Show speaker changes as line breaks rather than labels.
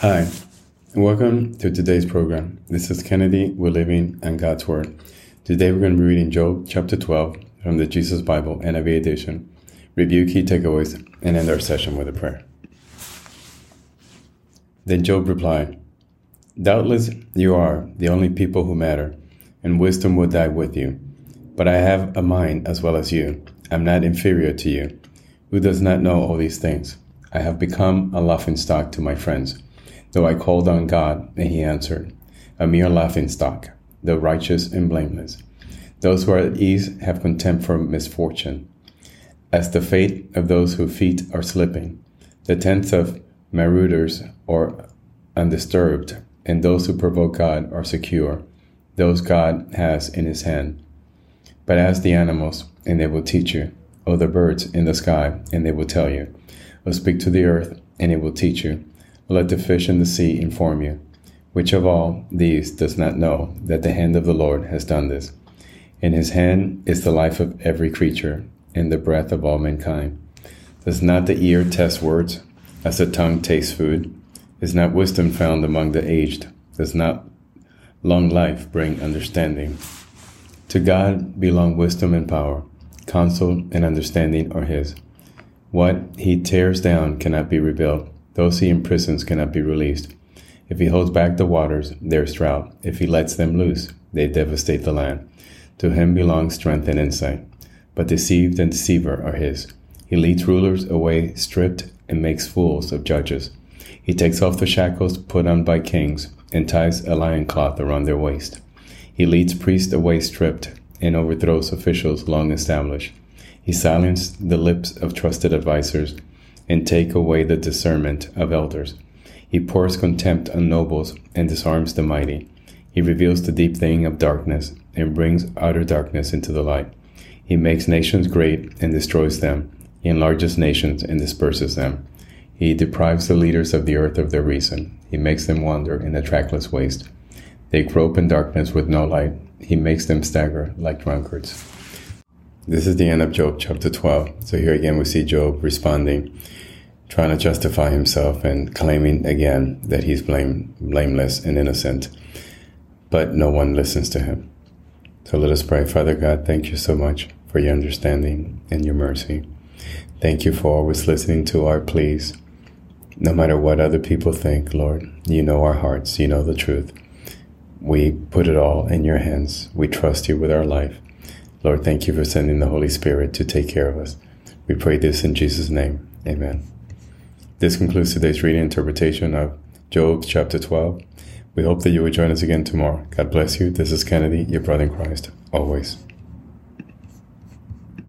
Hi, and welcome to today's program. This is Kennedy. We're living and God's Word. Today we're going to be reading Job chapter 12 from the Jesus Bible NIV edition, review key takeaways, and end our session with a prayer. Then Job replied, Doubtless you are the only people who matter, and wisdom will die with you. But I have a mind as well as you. I'm not inferior to you. Who does not know all these things? I have become a laughing stock to my friends. Though I called on God, and he answered, a mere laughing stock, the righteous and blameless. Those who are at ease have contempt for misfortune. As the fate of those whose feet are slipping, the tents of marauders are undisturbed, and those who provoke God are secure, those God has in his hand. But ask the animals, and they will teach you, or the birds in the sky, and they will tell you, or speak to the earth, and it will teach you let the fish in the sea inform you. Which of all these does not know that the hand of the Lord has done this? In his hand is the life of every creature, and the breath of all mankind. Does not the ear test words, as the tongue tastes food? Is not wisdom found among the aged? Does not long life bring understanding? To God belong wisdom and power, counsel and understanding are his. What he tears down cannot be rebuilt those he imprisons cannot be released. If he holds back the waters, is drought. If he lets them loose, they devastate the land. To him belongs strength and insight. But deceived and deceiver are his. He leads rulers away stripped and makes fools of judges. He takes off the shackles put on by kings and ties a lion cloth around their waist. He leads priests away stripped and overthrows officials long established. He silenced the lips of trusted advisers and take away the discernment of elders. He pours contempt on nobles and disarms the mighty. He reveals the deep thing of darkness and brings utter darkness into the light. He makes nations great and destroys them. He enlarges nations and disperses them. He deprives the leaders of the earth of their reason. He makes them wander in a trackless waste. They grope in darkness with no light. He makes them stagger like drunkards. This is the end of Job chapter 12. So here again we see Job responding, trying to justify himself and claiming again that he's blame, blameless and innocent. But no one listens to him. So let us pray. Father God, thank you so much for your understanding and your mercy. Thank you for always listening to our pleas. No matter what other people think, Lord, you know our hearts, you know the truth. We put it all in your hands. We trust you with our life. Lord, thank you for sending the Holy Spirit to take care of us. We pray this in Jesus' name. Amen. This concludes today's reading interpretation of Job chapter 12. We hope that you will join us again tomorrow. God bless you. This is Kennedy, your brother in Christ, always.